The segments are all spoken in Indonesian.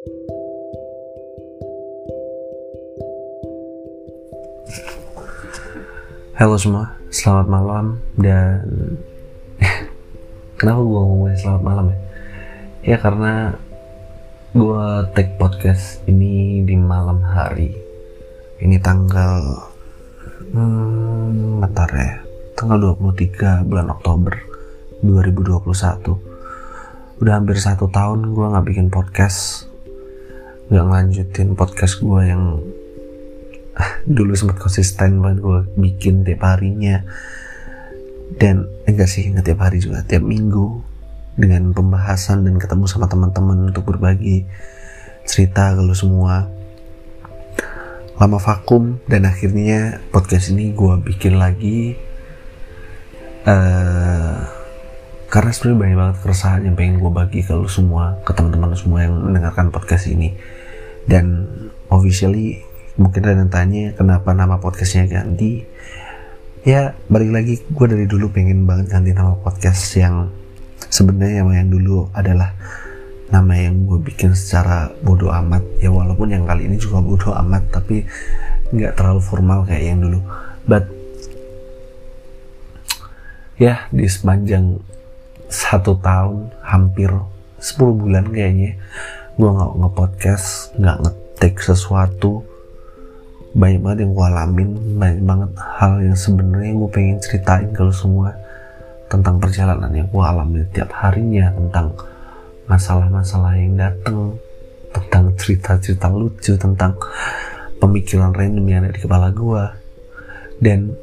Halo semua, selamat malam dan kenapa gue ngomongin selamat malam ya? Ya karena gue take podcast ini di malam hari. Ini tanggal hmm, bentar ya, tanggal 23 bulan Oktober 2021. Udah hampir satu tahun gue nggak bikin podcast, nggak ngelanjutin podcast gue yang dulu sempat konsisten banget gue bikin tiap harinya. Dan enggak sih enggak tiap hari juga tiap minggu. Dengan pembahasan dan ketemu sama teman-teman untuk berbagi cerita ke lu semua. Lama vakum dan akhirnya podcast ini gue bikin lagi. Uh, karena sebenarnya banyak banget keresahan yang pengen gue bagi ke lu semua ke teman-teman semua yang mendengarkan podcast ini dan officially mungkin ada yang tanya kenapa nama podcastnya ganti? Ya balik lagi gue dari dulu pengen banget ganti nama podcast yang sebenarnya yang dulu adalah nama yang gue bikin secara bodoh amat. Ya walaupun yang kali ini juga bodoh amat tapi nggak terlalu formal kayak yang dulu. But ya di sepanjang satu tahun hampir 10 bulan kayaknya gue nggak nge-podcast nggak ngetik sesuatu. Banyak banget yang gue alamin banyak banget hal yang sebenarnya gue pengen ceritain kalau semua tentang perjalanan yang gue alami tiap harinya tentang masalah-masalah yang datang tentang cerita-cerita lucu tentang pemikiran random yang ada di kepala gue dan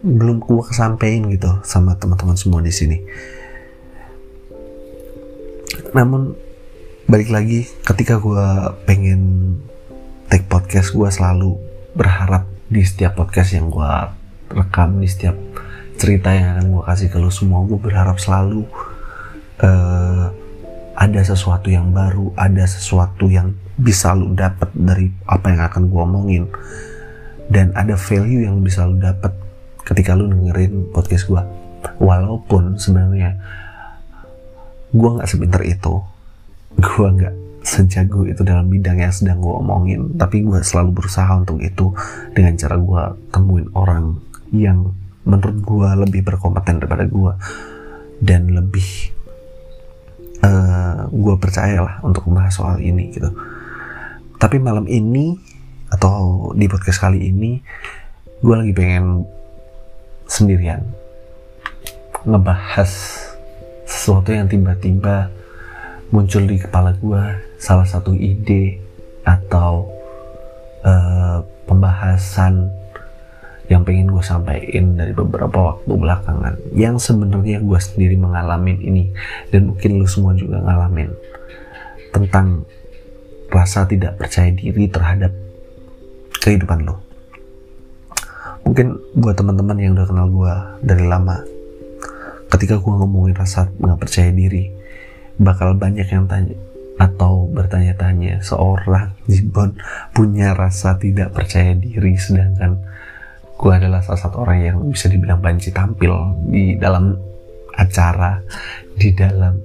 belum gue kesampaian gitu sama teman-teman semua di sini namun balik lagi ketika gue pengen take podcast gue selalu berharap di setiap podcast yang gue rekam di setiap cerita yang akan gue kasih ke lo semua gue berharap selalu uh, ada sesuatu yang baru ada sesuatu yang bisa lo dapat dari apa yang akan gue omongin. Dan ada value yang bisa lo dapat ketika lo dengerin podcast gue walaupun sebenarnya gue nggak sepinter itu. Gue nggak sejago itu dalam bidang yang sedang gue omongin. Tapi gue selalu berusaha untuk itu dengan cara gue temuin orang yang menurut gue lebih berkompeten daripada gue dan lebih uh, eh, gue percaya lah untuk membahas soal ini gitu. Tapi malam ini atau di podcast kali ini gue lagi pengen sendirian ngebahas sesuatu yang tiba-tiba muncul di kepala gue salah satu ide atau uh, pembahasan yang pengen gue sampaikan dari beberapa waktu belakangan. Yang sebenarnya gue sendiri mengalami ini dan mungkin lu semua juga ngalamin tentang rasa tidak percaya diri terhadap kehidupan lo mungkin buat teman-teman yang udah kenal gue dari lama ketika gue ngomongin rasa nggak percaya diri bakal banyak yang tanya atau bertanya-tanya seorang Jibon punya rasa tidak percaya diri sedangkan gue adalah salah satu orang yang bisa dibilang banci tampil di dalam acara di dalam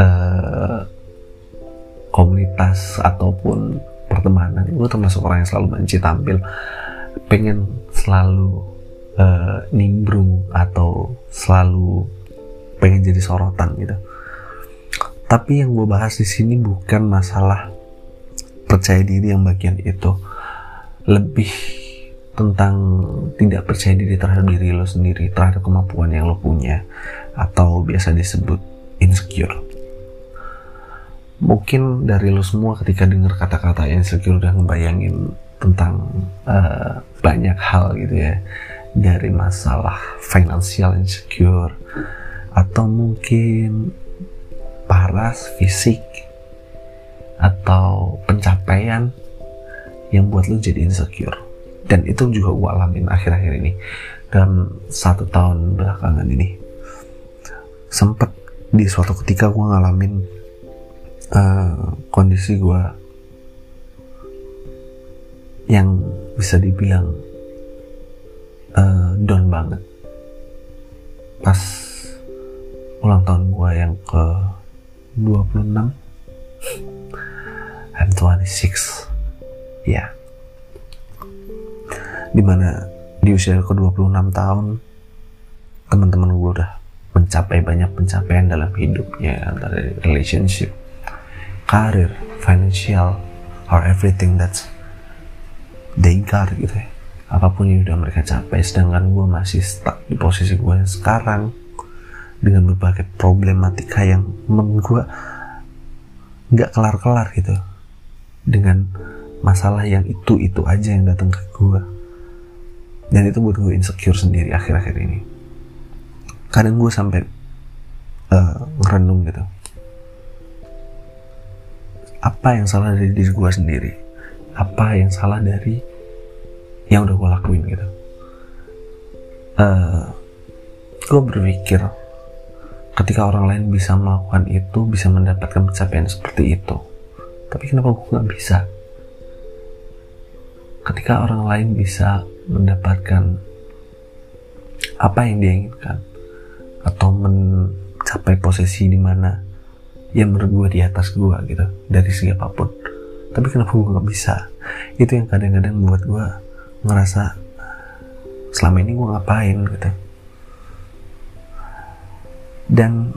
uh, komunitas ataupun pertemanan. Gue termasuk orang yang selalu banci tampil pengen selalu uh, nimbrung atau selalu pengen jadi sorotan gitu tapi yang gue bahas di sini bukan masalah percaya diri yang bagian itu. Lebih tentang tidak percaya diri terhadap diri lo sendiri, terhadap kemampuan yang lo punya, atau biasa disebut insecure. Mungkin dari lo semua ketika dengar kata-kata insecure udah ngebayangin tentang uh, banyak hal gitu ya, dari masalah financial insecure, atau mungkin paras fisik atau pencapaian yang buat lu jadi insecure. Dan itu juga gue alamin akhir-akhir ini. Dan satu tahun belakangan ini sempet di suatu ketika gue ngalamin uh, kondisi gue yang bisa dibilang uh, down banget. Pas ulang tahun gue yang ke 26 26 ya. Di mana di usia ke 26 tahun teman-teman gue udah mencapai banyak pencapaian dalam hidupnya antara relationship karir financial or everything that's they got gitu ya apa pun yang udah mereka capai sedangkan gue masih stuck di posisi gue yang sekarang dengan berbagai problematika yang menurut gue nggak kelar-kelar gitu. Dengan masalah yang itu itu aja yang datang ke gue dan itu buat gue insecure sendiri akhir-akhir ini. Kadang gue sampai uh, ngerenung gitu. Apa yang salah dari diri gue sendiri? Apa yang salah dari yang udah gue lakuin gitu. Uh, gue berpikir ketika orang lain bisa melakukan itu bisa mendapatkan pencapaian seperti itu. Tapi kenapa gue nggak bisa? Ketika orang lain bisa mendapatkan apa yang dia inginkan atau mencapai posisi di mana yang menurut gue di atas gue gitu dari segi apa pun. Tapi kenapa gue nggak bisa? Itu yang kadang-kadang buat gue ngerasa selama ini gue ngapain gitu. Dan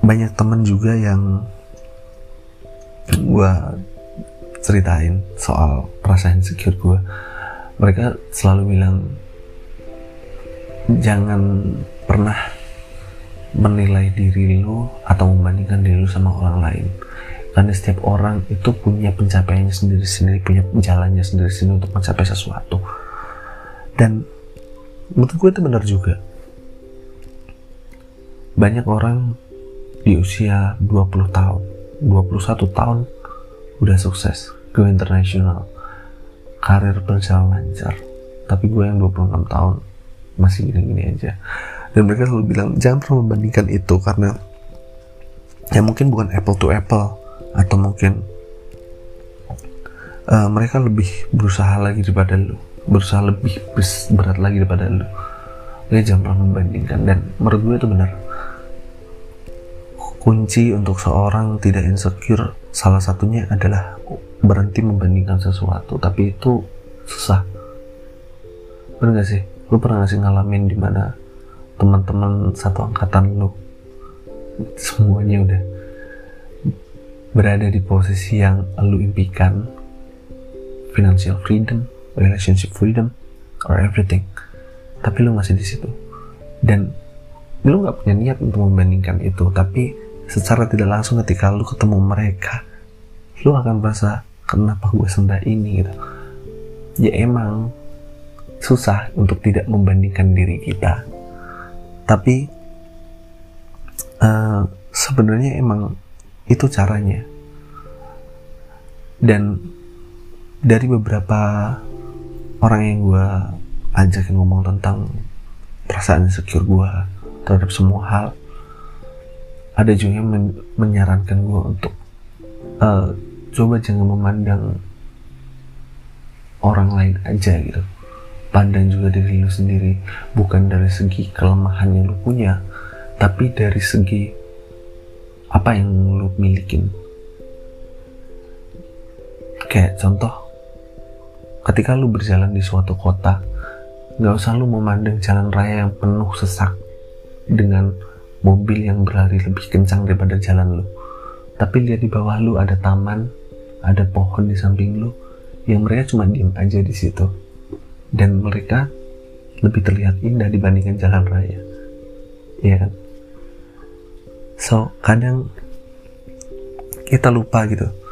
banyak temen juga yang gue ceritain soal perasaan insecure gue mereka selalu bilang jangan pernah menilai diri lu atau membandingkan diri lu sama orang lain. Karena setiap orang itu punya pencapaiannya sendiri-sendiri punya jalannya sendiri-sendiri untuk mencapai sesuatu dan menurut gue itu benar juga. Banyak orang di usia 20 tahun 21 tahun udah sukses ke internasional. Karir berjalan lancar. Tapi gue yang 26 tahun masih gini-gini aja. Dan mereka selalu bilang jangan pernah membandingkan itu karena ya mungkin bukan apple to apple atau mungkin uh, mereka lebih berusaha lagi daripada lu berusaha lebih berat lagi daripada lu. Jadi jangan pernah membandingkan. Dan menurut gue itu benar. Kunci untuk seorang tidak insecure salah satunya adalah berhenti membandingkan sesuatu. Tapi itu susah. Bener gak sih? Lu pernah gak sih ngalamin di mana teman-teman satu angkatan lu semuanya udah berada di posisi yang lu impikan? Financial freedom relationship freedom or everything. Tapi lu masih di situ. Dan lu nggak punya niat untuk membandingkan itu. Tapi secara tidak langsung ketika lu ketemu mereka lu akan merasa kenapa gue sendah ini? Gitu. Ya emang susah untuk tidak membandingkan diri kita. Tapi uh, sebenarnya emang itu caranya. Dan dari beberapa orang yang gue ajakin ngomong tentang perasaan insecure gue terhadap semua hal ada juga yang men menyarankan gue untuk uh, coba jangan memandang orang lain aja gitu. Pandang juga diri lu sendiri bukan dari segi kelemahan yang lu punya tapi dari segi apa yang lu milikin. Kayak contoh ketika lu berjalan di suatu kota nggak usah lu memandang jalan raya yang penuh sesak dengan mobil yang berlari lebih kencang daripada jalan lu. Tapi lihat di bawah lu ada taman ada pohon di samping lu yang mereka cuma diem aja di situ. Dan mereka lebih terlihat indah dibandingkan jalan raya. Iya kan? So kadang kita lupa gitu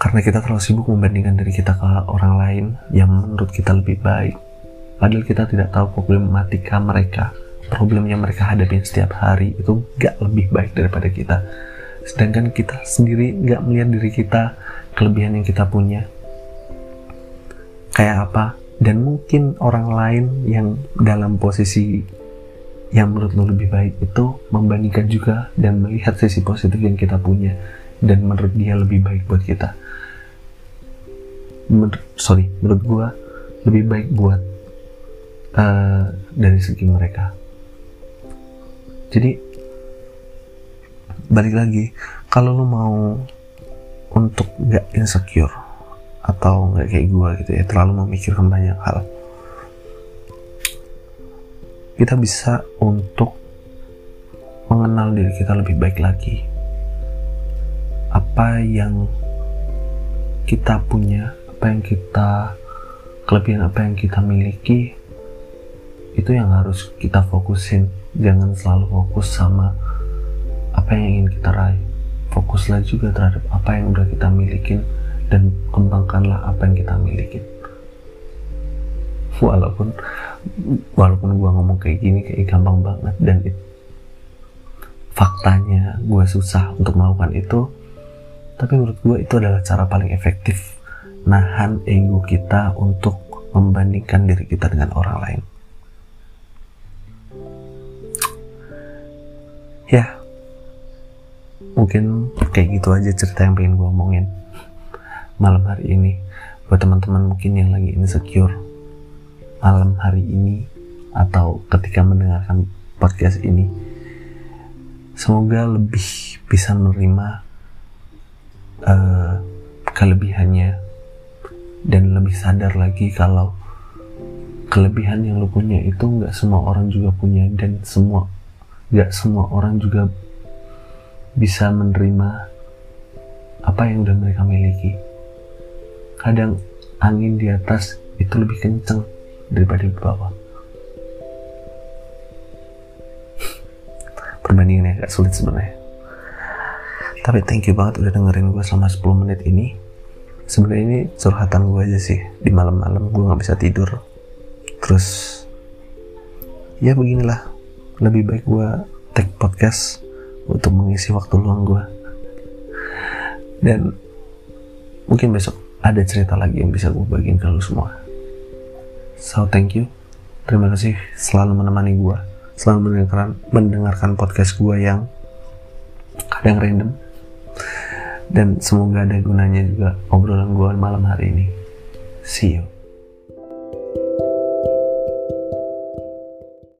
karena kita terlalu sibuk membandingkan diri kita ke orang lain yang menurut kita lebih baik. Padahal kita tidak tahu problematika mereka. Problem yang mereka hadapi setiap hari itu gak lebih baik daripada kita. Sedangkan kita sendiri gak melihat diri kita kelebihan yang kita punya. Kayak apa? Dan mungkin orang lain yang dalam posisi yang menurut lo lebih baik itu membandingkan juga dan melihat sisi positif yang kita punya dan menurut dia lebih baik buat kita Menur sorry menurut gua lebih baik buat uh, dari segi mereka. Jadi balik lagi kalau lu mau untuk nggak insecure atau nggak kayak gue gitu ya terlalu memikirkan banyak hal kita bisa untuk mengenal diri kita lebih baik lagi. Apa yang kita punya apa yang kita kelebihan apa yang kita miliki itu yang harus kita fokusin. Jangan selalu fokus sama apa yang ingin kita raih. Fokuslah juga terhadap apa yang udah kita milikin dan kembangkanlah apa yang kita miliki walaupun walaupun gua ngomong kayak gini kayak gampang banget dan it, faktanya gue susah untuk melakukan itu tapi menurut gue itu adalah cara paling efektif nahan ego kita untuk membandingkan diri kita dengan orang lain. Ya mungkin kayak gitu aja cerita yang pengen gue omongin malam hari ini. Buat teman-teman mungkin yang lagi insecure malam hari ini atau ketika mendengarkan podcast ini semoga lebih bisa menerima uh, kelebihannya dan lebih sadar lagi kalau kelebihan yang lo punya itu nggak semua orang juga punya dan semua gak semua orang juga bisa menerima apa yang udah mereka miliki. Kadang angin di atas itu lebih kenceng daripada di bawah. Perbandingannya agak sulit sebenarnya. Tapi thank you banget udah dengerin gue selama 10 menit ini sebenarnya ini curhatan gue aja sih. Di malam-malam gue nggak bisa tidur. Terus ya beginilah. Lebih baik gue take podcast untuk mengisi waktu luang gue dan mungkin besok ada cerita lagi yang bisa gue bagiin ke lu semua. So thank you. Terima kasih selalu menemani gue selalu mendengarkan mendengarkan podcast gue yang kadang random dan semoga ada gunanya juga obrolan gue malam hari ini. See you